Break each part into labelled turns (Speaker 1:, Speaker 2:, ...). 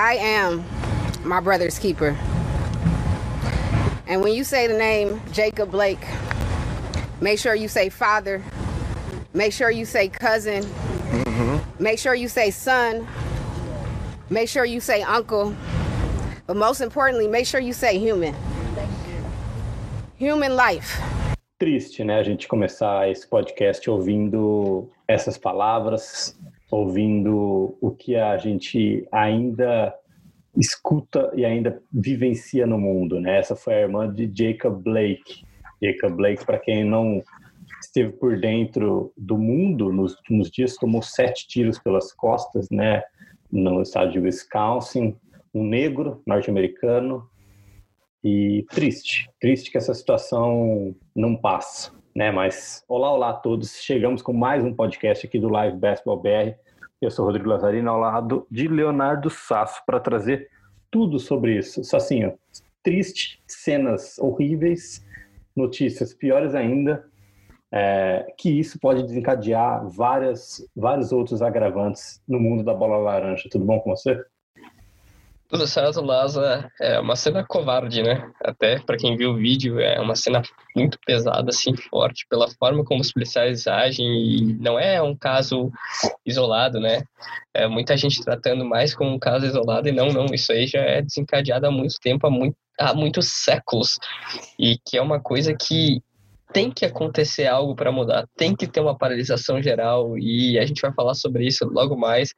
Speaker 1: I am my brother's keeper. And when you say the name Jacob Blake, make sure you say father, make sure you say cousin, mm-hmm. make sure you say son, make sure you say uncle, but most importantly, make sure you say human. Human life.
Speaker 2: Triste, né, a gente começar esse podcast ouvindo essas palavras, ouvindo o que a gente ainda escuta e ainda vivencia no mundo, né? Essa foi a irmã de Jacob Blake. Jacob Blake, para quem não esteve por dentro do mundo nos últimos dias, tomou sete tiros pelas costas, né? No estado de Wisconsin, um negro norte-americano e triste, triste que essa situação não passa, né? Mas olá, olá a todos, chegamos com mais um podcast aqui do Live Basketball BR eu sou Rodrigo Lazarino, ao lado de Leonardo Sasso, para trazer tudo sobre isso. Só ó, triste, cenas horríveis, notícias piores ainda, é, que isso pode desencadear várias, vários outros agravantes no mundo da bola laranja. Tudo bom com você?
Speaker 3: Tudo certo, Laza. É uma cena covarde, né? Até para quem viu o vídeo, é uma cena muito pesada, assim, forte, pela forma como os policiais agem. E não é um caso isolado, né? É muita gente tratando mais como um caso isolado. E não, não, isso aí já é desencadeado há muito tempo, há, muito, há muitos séculos. E que é uma coisa que tem que acontecer algo para mudar, tem que ter uma paralisação geral. E a gente vai falar sobre isso logo mais.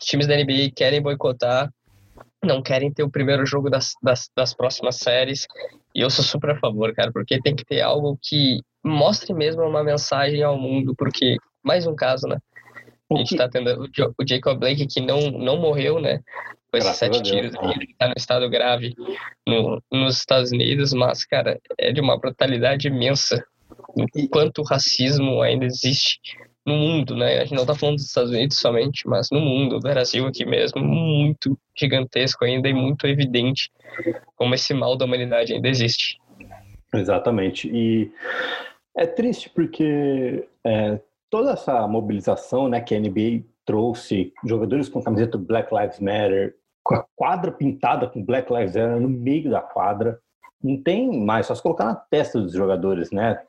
Speaker 3: Os times da NBA querem boicotar não querem ter o primeiro jogo das, das, das, próximas séries. E eu sou super a favor, cara, porque tem que ter algo que mostre mesmo uma mensagem ao mundo, porque, mais um caso, né? A gente tá tendo o Jacob Blake que não, não morreu, né? Com esses sete tiros, ele tá no estado grave no, nos Estados Unidos, mas, cara, é de uma brutalidade imensa. O quanto o racismo ainda existe no mundo, né? A gente não está falando dos Estados Unidos somente, mas no mundo, o Brasil aqui mesmo, muito gigantesco ainda e muito evidente como esse mal da humanidade ainda existe.
Speaker 2: Exatamente. E é triste porque é, toda essa mobilização né, que a NBA trouxe, jogadores com camiseta Black Lives Matter, com a quadra pintada com Black Lives Matter no meio da quadra, não tem mais, só se colocar na testa dos jogadores, né?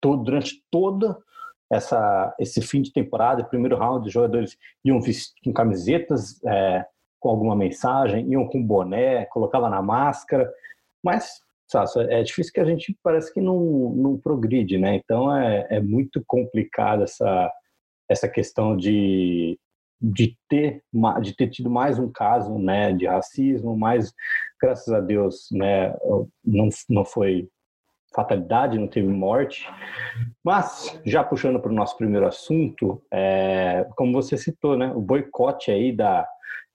Speaker 2: Todo, durante toda essa, esse fim de temporada, primeiro round, os jogadores iam com camisetas é, com alguma mensagem, iam com boné, colocava na máscara, mas sabe, é difícil que a gente parece que não, não progride, né? Então é, é muito complicado essa, essa questão de, de, ter, de ter tido mais um caso né, de racismo, mas graças a Deus né, não, não foi fatalidade, não teve morte. Mas, já puxando para o nosso primeiro assunto, é, como você citou, né, o boicote aí da,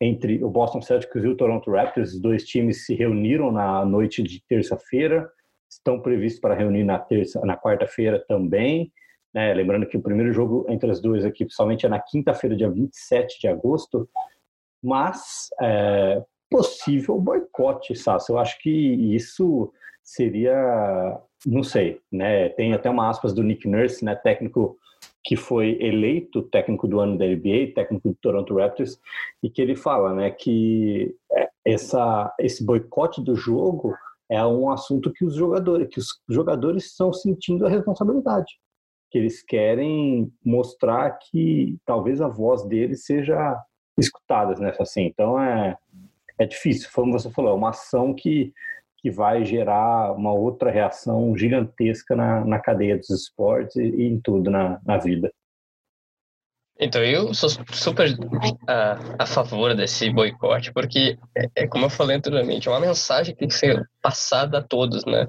Speaker 2: entre o Boston Celtics e o Toronto Raptors, os dois times se reuniram na noite de terça-feira, estão previstos para reunir na terça, na quarta-feira também. Né, lembrando que o primeiro jogo entre as duas equipes somente é na quinta-feira, dia 27 de agosto, mas é, possível boicote, Sassi. Eu acho que isso seria não sei, né? Tem até uma aspas do Nick Nurse, né, técnico que foi eleito técnico do ano da NBA, técnico do Toronto Raptors, e que ele fala, né, que é, essa esse boicote do jogo é um assunto que os jogadores, que os jogadores estão sentindo a responsabilidade, que eles querem mostrar que talvez a voz deles seja escutada, né, assim. Então é é difícil, como você falou, é uma ação que que vai gerar uma outra reação gigantesca na, na cadeia dos esportes e, e em tudo na, na vida.
Speaker 3: Então, eu sou super uh, a favor desse boicote, porque, é, é, como eu falei anteriormente, é uma mensagem que tem que ser passada a todos, né?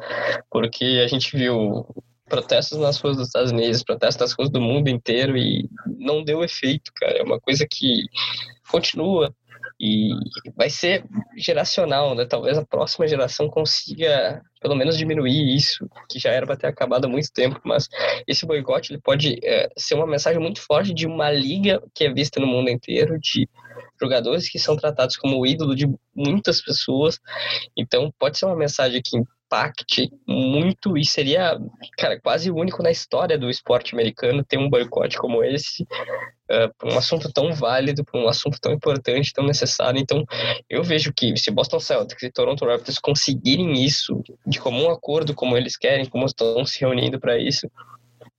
Speaker 3: Porque a gente viu protestos nas ruas dos Estados Unidos, protestos nas ruas do mundo inteiro e não deu efeito, cara. É uma coisa que continua e vai ser geracional, né? Talvez a próxima geração consiga pelo menos diminuir isso, que já era para ter acabado há muito tempo, mas esse boicote ele pode é, ser uma mensagem muito forte de uma liga que é vista no mundo inteiro, de jogadores que são tratados como o ídolo de muitas pessoas. Então, pode ser uma mensagem que impacte muito e seria, cara, quase único na história do esporte americano ter um boicote como esse, uh, um assunto tão válido, um assunto tão importante, tão necessário. Então, eu vejo que se Boston Celtics e Toronto Raptors conseguirem isso de comum acordo, como eles querem, como estão se reunindo para isso,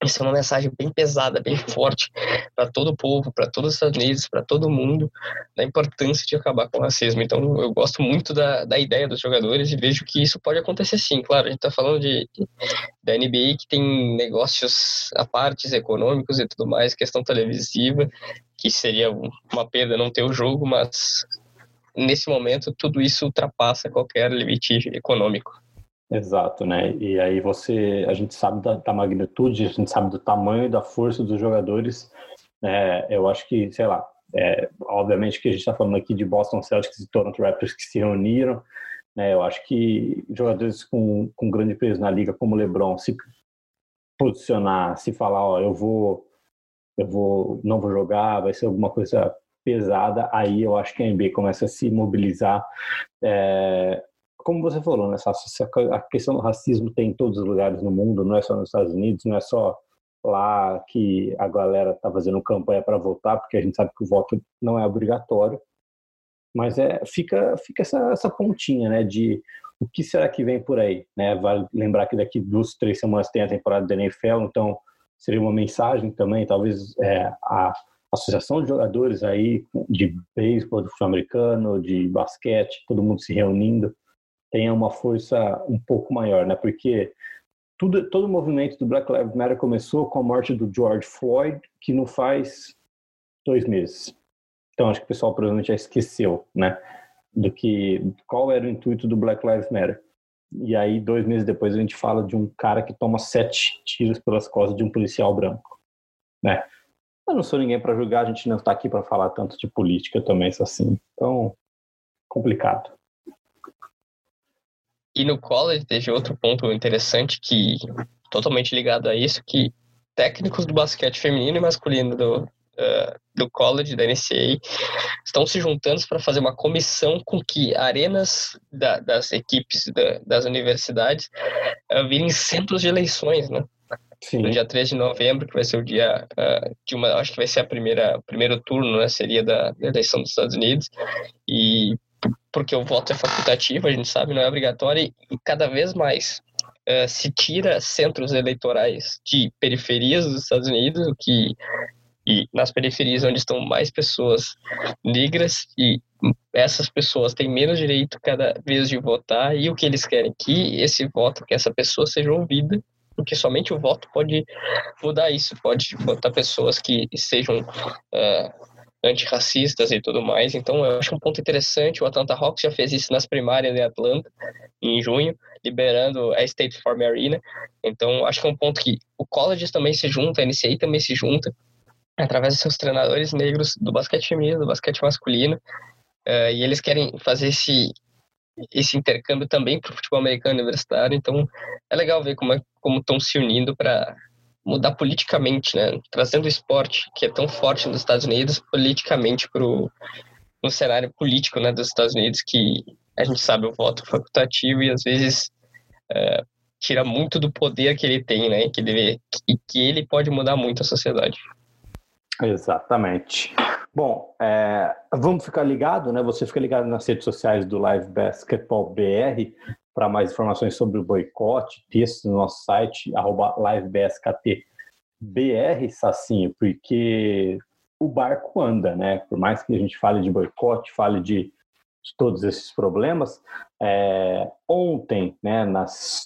Speaker 3: isso é uma mensagem bem pesada, bem forte para todo o povo, para todos os Estados Unidos, para todo mundo, da importância de acabar com o racismo. Então, eu gosto muito da, da ideia dos jogadores e vejo que isso pode acontecer sim. Claro, a gente está falando de, da NBA que tem negócios a partes econômicos e tudo mais, questão televisiva, que seria uma perda não ter o jogo, mas nesse momento tudo isso ultrapassa qualquer limite econômico.
Speaker 2: Exato, né? E aí você, a gente sabe da, da magnitude, a gente sabe do tamanho, da força dos jogadores. É, eu acho que, sei lá, é, obviamente que a gente está falando aqui de Boston Celtics e Toronto Raptors que se reuniram. Né? Eu acho que jogadores com, com grande peso na liga, como LeBron, se posicionar, se falar, ó, eu vou, eu vou, não vou jogar, vai ser alguma coisa pesada, aí eu acho que a NBA começa a se mobilizar. É, como você falou, né, a questão do racismo tem em todos os lugares no mundo, não é só nos Estados Unidos, não é só lá que a galera está fazendo campanha para votar, porque a gente sabe que o voto não é obrigatório, mas é fica fica essa, essa pontinha, né, de o que será que vem por aí, né? Vale lembrar que daqui duas, três semanas tem a temporada da NFL, então seria uma mensagem também, talvez é, a associação de jogadores aí de beisebol, do futebol americano, de basquete, todo mundo se reunindo tenha uma força um pouco maior, né? Porque tudo, todo o movimento do Black Lives Matter começou com a morte do George Floyd, que não faz dois meses. Então acho que o pessoal provavelmente já esqueceu, né? Do que qual era o intuito do Black Lives Matter. E aí dois meses depois a gente fala de um cara que toma sete tiros pelas costas de um policial branco, né? Eu não sou ninguém para julgar, a gente não está aqui para falar tanto de política também, isso assim. Então, complicado.
Speaker 3: E no college teve outro ponto interessante que totalmente ligado a isso, que técnicos do basquete feminino e masculino do, uh, do college, da NCAA, estão se juntando para fazer uma comissão com que arenas da, das equipes da, das universidades uh, virem centros de eleições, né? Sim. No dia 3 de novembro, que vai ser o dia uh, de uma, acho que vai ser a primeira, o primeiro turno, né, seria da, da eleição dos Estados Unidos, e porque o voto é facultativo, a gente sabe, não é obrigatório, e cada vez mais uh, se tira centros eleitorais de periferias dos Estados Unidos, o que e nas periferias onde estão mais pessoas negras e essas pessoas têm menos direito cada vez de votar e o que eles querem que esse voto, que essa pessoa seja ouvida, porque somente o voto pode mudar isso, pode botar pessoas que sejam uh, antirracistas e tudo mais. Então, eu acho um ponto interessante. O Atlanta Hawks já fez isso nas primárias em Atlanta, em junho, liberando a State Farm Arena. Então, acho que é um ponto que o college também se junta, a NCAA também se junta, através dos seus treinadores negros do basquete feminino, do basquete masculino. Uh, e eles querem fazer esse esse intercâmbio também para o futebol americano universitário. Então, é legal ver como é, como estão se unindo para mudar politicamente, né? Trazendo o esporte, que é tão forte nos Estados Unidos, politicamente para no cenário político né, dos Estados Unidos, que a gente sabe o voto facultativo e às vezes é, tira muito do poder que ele tem, né? Que, deve, que, que ele pode mudar muito a sociedade.
Speaker 2: Exatamente. Bom, é, vamos ficar ligado, né? Você fica ligado nas redes sociais do Live Basketball BR para mais informações sobre o boicote, textos no nosso site, arroba livebsktbr, Sacinho, porque o barco anda, né? Por mais que a gente fale de boicote, fale de, de todos esses problemas, é, ontem, né, na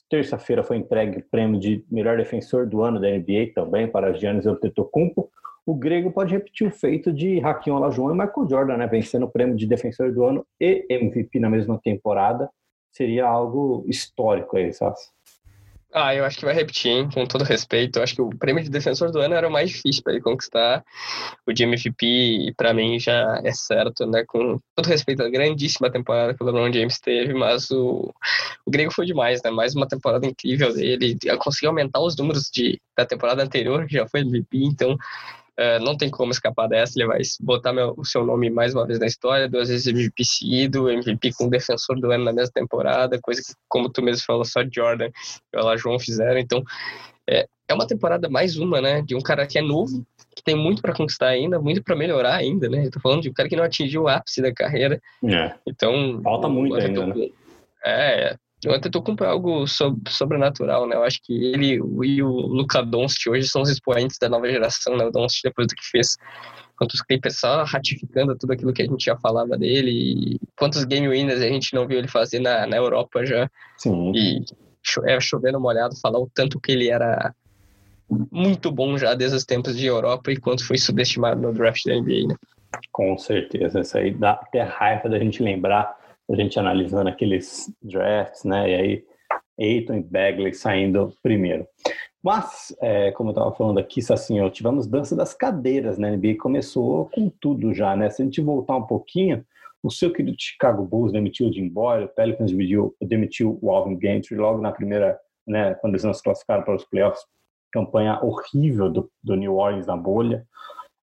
Speaker 2: terça-feira, foi entregue o prêmio de melhor defensor do ano da NBA também para Giannis Antetokounmpo. O grego pode repetir o feito de Hakim Olajuwon e Michael Jordan, né, vencendo o prêmio de defensor do ano e MVP na mesma temporada seria algo histórico aí, sabe?
Speaker 3: Ah, eu acho que vai repetir, hein? com todo respeito. Eu acho que o prêmio de defensor do ano era o mais difícil para ele conquistar. O de MVP, para mim, já é certo, né? Com todo respeito à grandíssima temporada que o LeBron James teve, mas o, o Grego foi demais, né? Mais uma temporada incrível dele. Conseguiu aumentar os números de, da temporada anterior, que já foi MVP, então Uh, não tem como escapar dessa, ele vai botar meu, o seu nome mais uma vez na história, duas vezes MVP seguido, MVP com defensor do ano na mesma temporada, coisa que, como tu mesmo falou, só Jordan e o João fizeram. Então, é, é uma temporada mais uma, né, de um cara que é novo, que tem muito para conquistar ainda, muito para melhorar ainda, né? Eu tô falando de um cara que não atingiu o ápice da carreira.
Speaker 2: É.
Speaker 3: Então,
Speaker 2: falta muito ainda, né?
Speaker 3: É, eu tentou comprar algo sobrenatural, né? Eu acho que ele e o Luca Doncic hoje são os expoentes da nova geração, né? O Doncic depois do que fez contra os Clippers só ratificando tudo aquilo que a gente já falava dele e quantos game winners a gente não viu ele fazer na, na Europa já.
Speaker 2: Sim.
Speaker 3: E é chovendo molhado falar o tanto que ele era muito bom já desde os tempos de Europa e quanto foi subestimado no draft da NBA, né?
Speaker 2: Com certeza, isso aí dá até raiva da gente lembrar a gente analisando aqueles drafts, né? E aí, Aiton e Bagley saindo primeiro. Mas, é, como eu estava falando aqui, ó, tivemos dança das cadeiras, né? A NBA começou com tudo já, né? Se a gente voltar um pouquinho, o seu querido Chicago Bulls demitiu o Jim Boyle, o Pelicans demitiu, demitiu o Alvin Gentry logo na primeira, né? Quando eles não se classificaram para os playoffs, campanha horrível do, do New Orleans na bolha.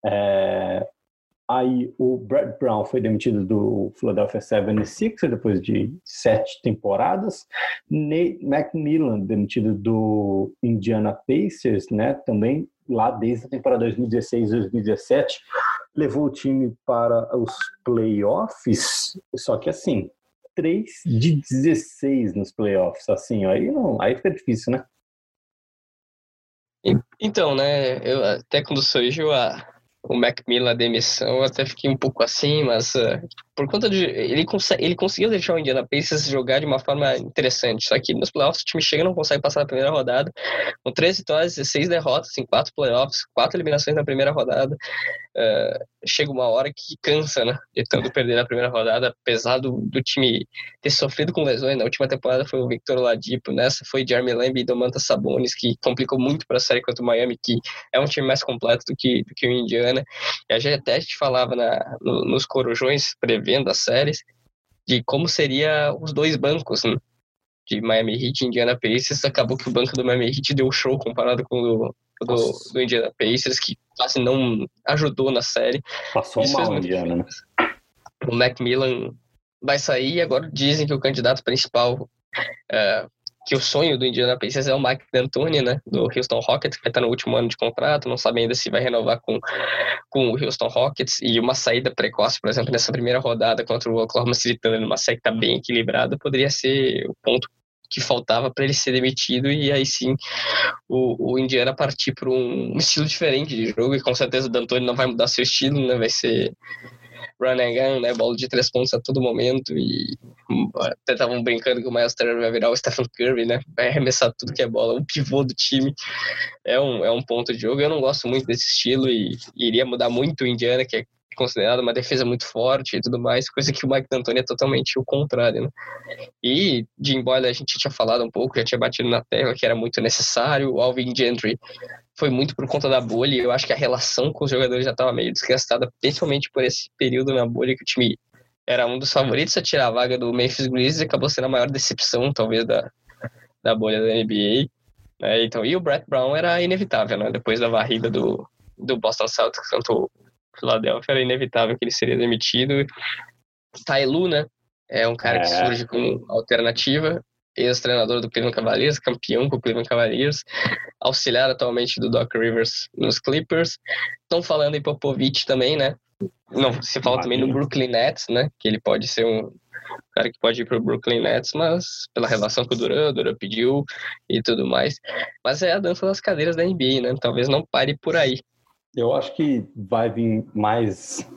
Speaker 2: É, Aí o Brad Brown foi demitido do Philadelphia 76ers depois de sete temporadas. Nate McMillan demitido do Indiana Pacers, né? Também lá desde a temporada 2016-2017 levou o time para os playoffs. Só que assim, 3 de 16 nos playoffs, assim, aí não, aí fica difícil, né?
Speaker 3: Então, né, eu até quando surgiu a o Macmillan demissão, eu até fiquei um pouco assim, mas uh, por conta de. Ele, ele conseguiu deixar o Indiana Pacers jogar de uma forma interessante. Só que nos playoffs o time chega e não consegue passar na primeira rodada. Com 13 vitórias, 16 derrotas em 4 playoffs, 4 eliminações na primeira rodada. Uh, chega uma hora que cansa, né? De tanto perder na primeira rodada, apesar do, do time ter sofrido com lesões. Na última temporada foi o Victor Ladipo, nessa foi Jeremy Lamb e Domantas Sabonis, que complicou muito para a série contra o Miami, que é um time mais completo do que, do que o Indiana. E a gente até gente falava na, no, nos corujões prevendo as séries de como seria os dois bancos né? de Miami Heat e Indiana Pacers. Acabou que o banco do Miami Heat deu show comparado com o do, do, do Indiana Pacers, que quase não ajudou na série.
Speaker 2: Passou Isso mal o Indiana, né?
Speaker 3: O Macmillan vai sair e agora dizem que o candidato principal uh, que o sonho do Indiana Pacers é o Mike D'Antoni, né, do Houston Rockets, que vai estar no último ano de contrato, não sabe ainda se vai renovar com, com o Houston Rockets, e uma saída precoce, por exemplo, nessa primeira rodada contra o Oklahoma City Thunder, numa série que está bem equilibrada, poderia ser o ponto que faltava para ele ser demitido e aí sim o, o Indiana partir para um estilo diferente de jogo e com certeza o D'Antoni não vai mudar seu estilo, né, vai ser run and gun, né? Bola de três pontos a todo momento. E até estavam brincando que o Miles Turner vai virar o Stephen Curry, né? Vai arremessar tudo que é bola. O pivô do time é um, é um ponto de jogo. Eu não gosto muito desse estilo e, e iria mudar muito o Indiana, que é considerado uma defesa muito forte e tudo mais, coisa que o Mike D'Antoni é totalmente o contrário, né? E Jim Boyle a gente tinha falado um pouco, já tinha batido na tecla que era muito necessário, o Alvin Gentry foi muito por conta da bolha, eu acho que a relação com os jogadores já estava meio desgastada, principalmente por esse período na bolha que o time era um dos favoritos a tirar a vaga do Memphis Grizzlies e acabou sendo a maior decepção, talvez, da, da bolha da NBA. Né? Então, e o Brett Brown era inevitável, né? Depois da varrida do, do Boston Celtics contra o Philadelphia, era inevitável que ele seria demitido. Tailu, né? É um cara é. que surge como alternativa, ex-treinador do Cleveland Cavaliers, campeão com o Cleveland Cavaliers, auxiliar atualmente do Doc Rivers nos Clippers. Estão falando em Popovich também, né? Não, se fala também no Brooklyn Nets, né? Que ele pode ser um cara que pode ir para o Brooklyn Nets, mas pela relação com o Duran, o Duran pediu e tudo mais. Mas é a dança das cadeiras da NBA, né? Talvez não pare por aí.
Speaker 2: Eu acho que vai vir mais.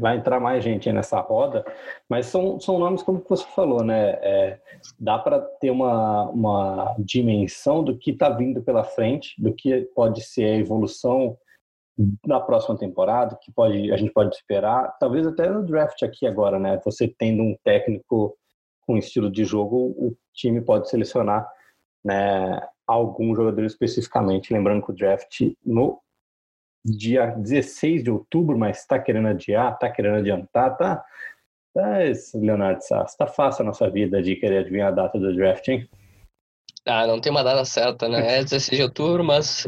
Speaker 2: Vai entrar mais gente nessa roda, mas são, são nomes como você falou, né? É, dá para ter uma, uma dimensão do que está vindo pela frente, do que pode ser a evolução na próxima temporada, que pode a gente pode esperar, talvez até no draft aqui agora, né? Você tendo um técnico com estilo de jogo, o time pode selecionar, né, algum jogador especificamente, lembrando que o draft no dia 16 de outubro, mas está querendo adiar, está querendo adiantar, tá? tá Leonardo Sass, tá fácil a nossa vida de querer adivinhar a data do draft, hein?
Speaker 3: Ah, não tem uma data certa, né? É 16 de outubro, mas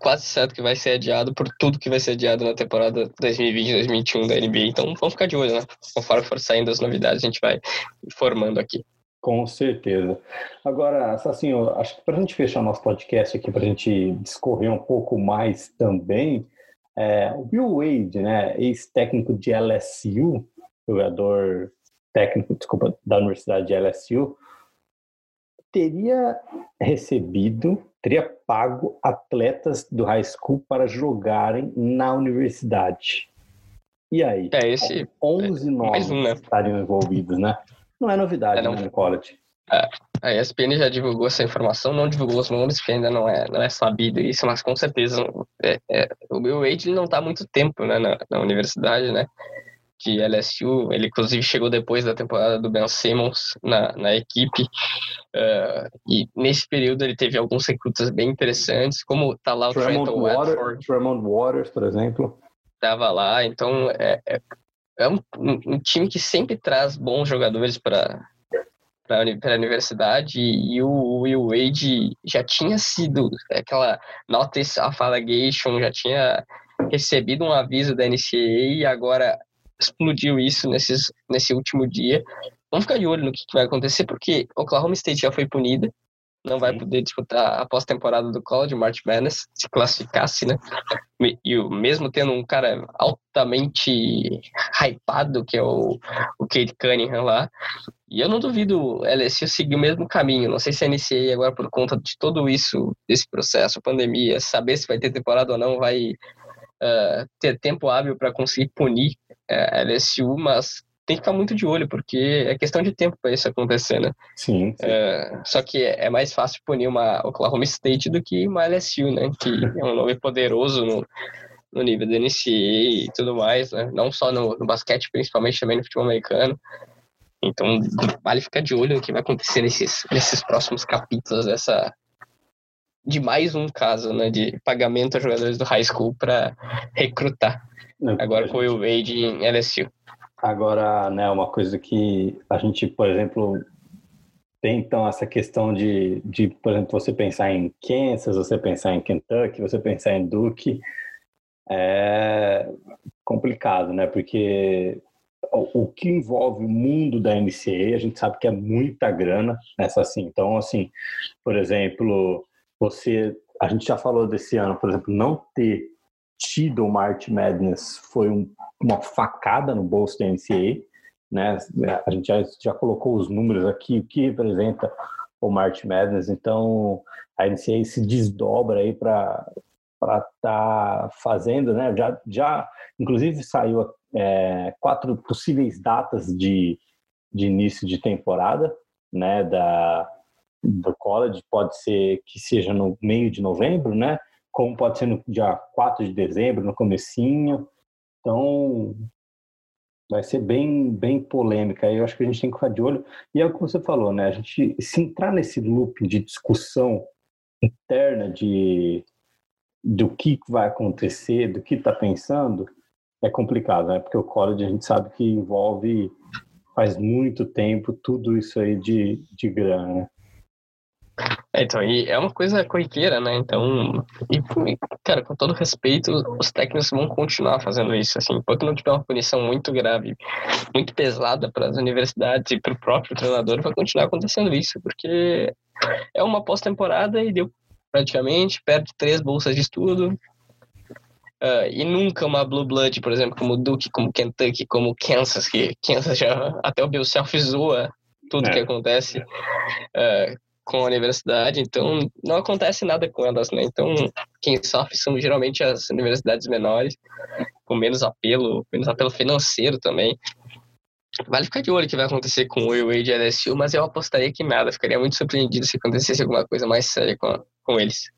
Speaker 3: quase certo que vai ser adiado por tudo que vai ser adiado na temporada 2020-2021 da NBA. Então vamos ficar de olho, né? Conforme for saindo as novidades, a gente vai informando aqui.
Speaker 2: Com certeza. Agora, assim, acho que para a gente fechar nosso podcast aqui, para a gente discorrer um pouco mais também, é, o Bill Wade, né, ex-técnico de LSU, jogador técnico, desculpa, da Universidade de LSU, teria recebido, teria pago atletas do high school para jogarem na universidade. E aí?
Speaker 3: É, esse
Speaker 2: 11 nomes um, né? estariam envolvidos, né? Não é novidade é, não. No college.
Speaker 3: É, a ESPN já divulgou essa informação, não divulgou os nomes, porque ainda não é, não é sabido isso, mas com certeza é, é, o Bill Wade não está há muito tempo né, na, na universidade, né? de LSU. Ele, inclusive, chegou depois da temporada do Ben Simmons na, na equipe. Uh, e nesse período ele teve alguns recrutas bem interessantes, como tá lá o
Speaker 2: Tremont Waters, Tremont Waters, por exemplo.
Speaker 3: Tava lá, então é, é, é um, um, time que sempre traz bons jogadores para para a universidade e o Will Wade já tinha sido aquela notice of allegation, já tinha recebido um aviso da NCAA e agora explodiu isso nesses, nesse último dia. Vamos ficar de olho no que, que vai acontecer, porque Oklahoma State já foi punida, não vai poder disputar a pós-temporada do college, March Madness, se classificasse, né? E o mesmo tendo um cara altamente hypado, que é o, o Kate Cunningham lá. E eu não duvido o LSU seguir o mesmo caminho. Não sei se a NCAA agora, por conta de todo isso, desse processo, pandemia, saber se vai ter temporada ou não, vai uh, ter tempo hábil para conseguir punir uh, a LSU, mas tem que ficar muito de olho, porque é questão de tempo para isso acontecer, né?
Speaker 2: Sim. sim.
Speaker 3: Uh, só que é mais fácil punir uma Oklahoma State do que uma LSU, né? Que é um nome poderoso no, no nível da NCAA e tudo mais, né? Não só no, no, basquete, principalmente também no futebol americano. Então, vale ficar de olho no que vai acontecer nesses, nesses próximos capítulos dessa, de mais um caso né, de pagamento a jogadores do high school para recrutar. Agora com o Will Wade em LSU.
Speaker 2: Agora, né, uma coisa que a gente, por exemplo, tem então essa questão de, de, por exemplo, você pensar em Kansas, você pensar em Kentucky, você pensar em Duke, é complicado, né? Porque o, o que envolve o mundo da NCAA, a gente sabe que é muita grana nessa assim. Então, assim, por exemplo, você, a gente já falou desse ano, por exemplo, não ter tido o March Madness foi um, uma facada no bolso da NCAA, né? A gente já, já colocou os números aqui, o que representa o March Madness, então a NCAA se desdobra aí para para estar tá fazendo, né? Já, já inclusive saiu é, quatro possíveis datas de, de início de temporada, né? Da do college, pode ser que seja no meio de novembro, né? Como pode ser no dia 4 de dezembro, no comecinho. Então, vai ser bem, bem polêmica. Eu acho que a gente tem que ficar de olho. E é o que você falou, né? A gente, se entrar nesse loop de discussão interna de do que vai acontecer, do que está pensando, é complicado, né? Porque o college a gente sabe que envolve faz muito tempo tudo isso aí de, de grana, né?
Speaker 3: Então, e é uma coisa corriqueira, né? Então, e, cara, com todo respeito, os técnicos vão continuar fazendo isso, assim, enquanto não tiver uma punição muito grave, muito pesada para as universidades e para o próprio treinador, vai continuar acontecendo isso, porque é uma pós-temporada e deu praticamente, perde três bolsas de estudo, Uh, e nunca uma Blue Blood, por exemplo, como Duke, como Kentucky, como Kansas, que Kansas já até o Bill Self zoa tudo é. que acontece. Uh, com a universidade, então não acontece nada com elas, né? Então, quem sofre são geralmente as universidades menores, com menos apelo, menos apelo financeiro também. Vale ficar de olho o que vai acontecer com o Wade e a LSU, mas eu apostaria que nada. Ficaria muito surpreendido se acontecesse alguma coisa mais séria com, com eles.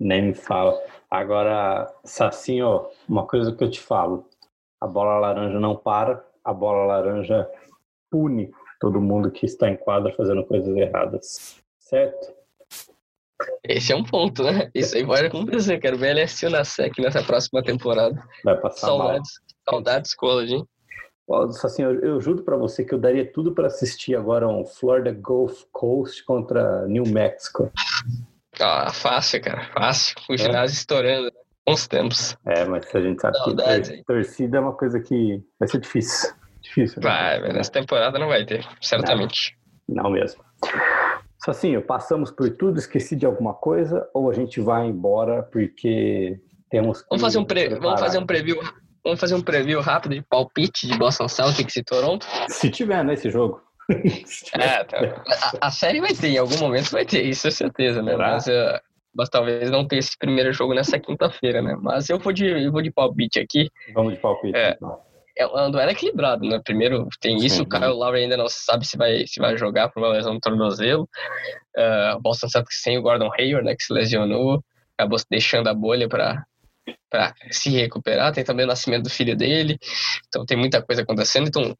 Speaker 2: Nem me fala. Agora, Sacinho, uma coisa que eu te falo. A bola laranja não para, a bola laranja pune todo mundo que está em quadra fazendo coisas erradas. Certo?
Speaker 3: Esse é um ponto, né? Isso aí vai acontecer. Quero ver LSU na SEC nessa próxima temporada.
Speaker 2: Vai passar
Speaker 3: saudades, mal. Saudades, college, hein?
Speaker 2: Assim, eu, eu juro para você que eu daria tudo para assistir agora um Florida Gulf Coast contra New Mexico.
Speaker 3: Ah, fácil, cara. Fácil. O ginásio é. estourando. Né? Bons tempos.
Speaker 2: É, mas a gente sabe Saudade. que torcida é uma coisa que vai ser difícil. Difícil.
Speaker 3: Né? Vai, mas nessa temporada não vai ter, certamente.
Speaker 2: Não, não mesmo. Só assim, passamos por tudo, esqueci de alguma coisa, ou a gente vai embora porque temos
Speaker 3: Vamos fazer um, pre... Vamos fazer um preview. Vamos fazer um preview rápido de palpite de Boston Celtics e Toronto?
Speaker 2: Se tiver nesse né, jogo.
Speaker 3: é, tá. a, a, série vai ter, em algum momento vai ter, isso é certeza, né? Mas, uh, mas talvez não tenha esse primeiro jogo nessa quinta-feira, né? Mas eu vou de, eu vou de palpite aqui.
Speaker 2: Vamos de palpite.
Speaker 3: É, então. É um duelo equilibrado, né? Primeiro tem isso, Sim, o Kyle Lowry ainda não sabe se vai, se vai jogar por uma lesão no tornozelo. Uh, Boston Celtics sem o Gordon Hayward, né? Que se lesionou, acabou deixando a bolha para para se recuperar. Tem também o nascimento do filho dele. Então tem muita coisa acontecendo. Então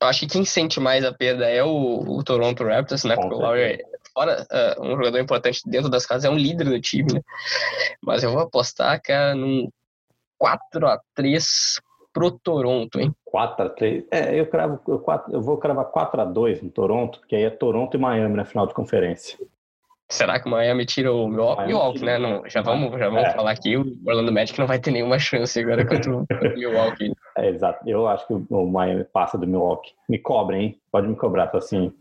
Speaker 3: eu acho que quem sente mais a perda é o, o Toronto Raptors, né? Porque o Lowry, fora uh, um jogador importante dentro das casas, é um líder do time, né? Mas eu vou apostar, cara, num 4x3 pro Toronto, hein?
Speaker 2: 4x3. É, eu, cravo, eu, eu vou cravar 4x2 no Toronto, porque aí é Toronto e Miami na final de conferência.
Speaker 3: Será que o Miami tira o Milwaukee? Milwaukee, né? Não, já vamos, já vamos é. falar aqui, o Orlando Magic não vai ter nenhuma chance agora contra o, contra o Milwaukee.
Speaker 2: É, exato. Eu acho que o Miami passa do Milwaukee. Me cobrem, hein? Pode me cobrar, tô assim.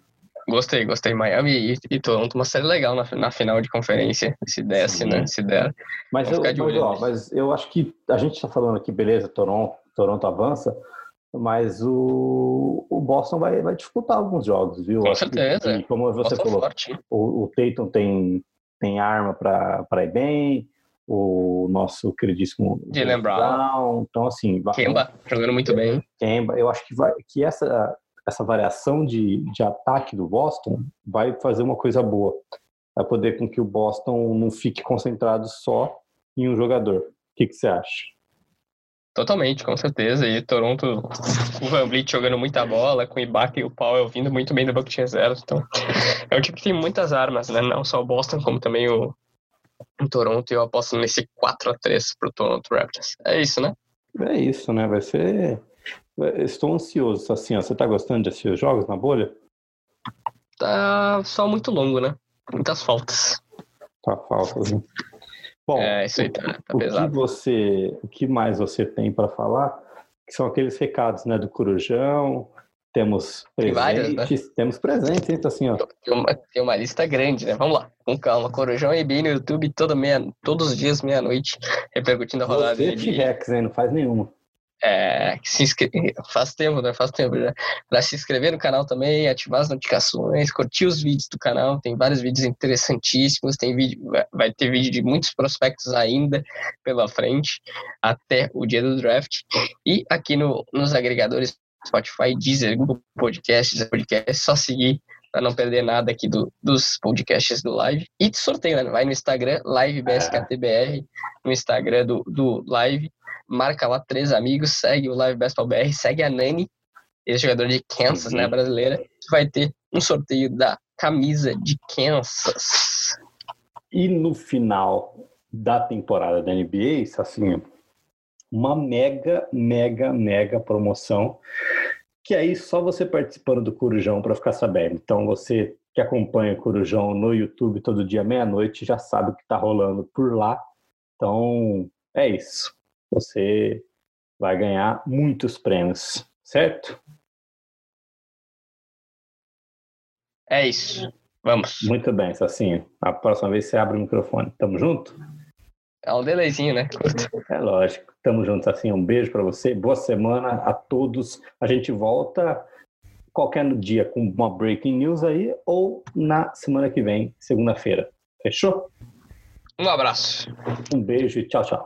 Speaker 3: Gostei, gostei. Miami e, e Toronto, uma série legal na, na final de conferência, se desse, Sim. né? Se der.
Speaker 2: Mas eu, mas, ó, mas eu acho que a gente tá falando aqui, beleza, Toronto, Toronto avança, mas o, o Boston vai, vai dificultar alguns jogos, viu?
Speaker 3: Com certeza.
Speaker 2: Que, como você Boston falou, forte. o, o Tatum tem, tem arma para ir bem, o nosso queridíssimo
Speaker 3: Jalen Brown.
Speaker 2: Então, assim...
Speaker 3: Kemba, jogando muito bem.
Speaker 2: Kemba, eu acho que, vai, que essa, essa variação de, de ataque do Boston vai fazer uma coisa boa. Vai poder com que o Boston não fique concentrado só em um jogador. O que, que você acha?
Speaker 3: Totalmente, com certeza. E Toronto, o Van Vliet jogando muita bola, com o Ibaka e o Powell vindo muito bem do banco de reservas. Então, é um time que tem muitas armas, né? Não só o Boston, como também o, o Toronto. E eu aposto nesse 4 a 3 pro Toronto Raptors. É isso, né?
Speaker 2: É isso, né? Vai ser... Estou ansioso. Assim, ó, você tá gostando de assistir os jogos na bolha?
Speaker 3: Tá só muito longo, né? Muitas faltas.
Speaker 2: Tá faltas, né? Bom, é, isso aí tá, tá o, pesado. Que você, o que mais você tem para falar? Que são aqueles recados, né, do Corujão, temos presentes, várias, né? temos presentes, então assim, ó.
Speaker 3: Tem uma, tem uma lista grande, né? Vamos lá, com calma. Corujão e bem no YouTube toda meia, todos os dias, meia-noite, repercutindo a rodada.
Speaker 2: Você de Rex, hein? Não faz nenhuma.
Speaker 3: É, se inscre... faz tempo, né? Faz tempo já. Pra se inscrever no canal também, ativar as notificações, curtir os vídeos do canal. Tem vários vídeos interessantíssimos. Tem vídeo, vai ter vídeo de muitos prospectos ainda pela frente, até o dia do draft. E aqui no, nos agregadores Spotify, Deezer, Google Podcasts, Podcast, só seguir para não perder nada aqui do, dos podcasts do Live. E sorteio, né? Vai no Instagram, LiveBSKTBR, no Instagram do, do Live marca lá três amigos, segue o Live Baseball BR, segue a Nani, ex-jogador de Kansas, né, uhum. brasileira, que vai ter um sorteio da camisa de Kansas.
Speaker 2: E no final da temporada da NBA, assim, uma mega, mega, mega promoção, que aí só você participando do Corujão para ficar sabendo. Então você que acompanha o Corujão no YouTube todo dia meia-noite já sabe o que está rolando por lá. Então é isso você vai ganhar muitos prêmios, certo?
Speaker 3: É isso. Vamos.
Speaker 2: Muito bem, Sacinho. A próxima vez você abre o microfone. Tamo junto?
Speaker 3: É um delayzinho, né?
Speaker 2: É lógico. Tamo junto, Sacinho. Um beijo para você. Boa semana a todos. A gente volta qualquer dia com uma breaking news aí ou na semana que vem, segunda-feira. Fechou?
Speaker 3: Um abraço.
Speaker 2: Um beijo e tchau, tchau.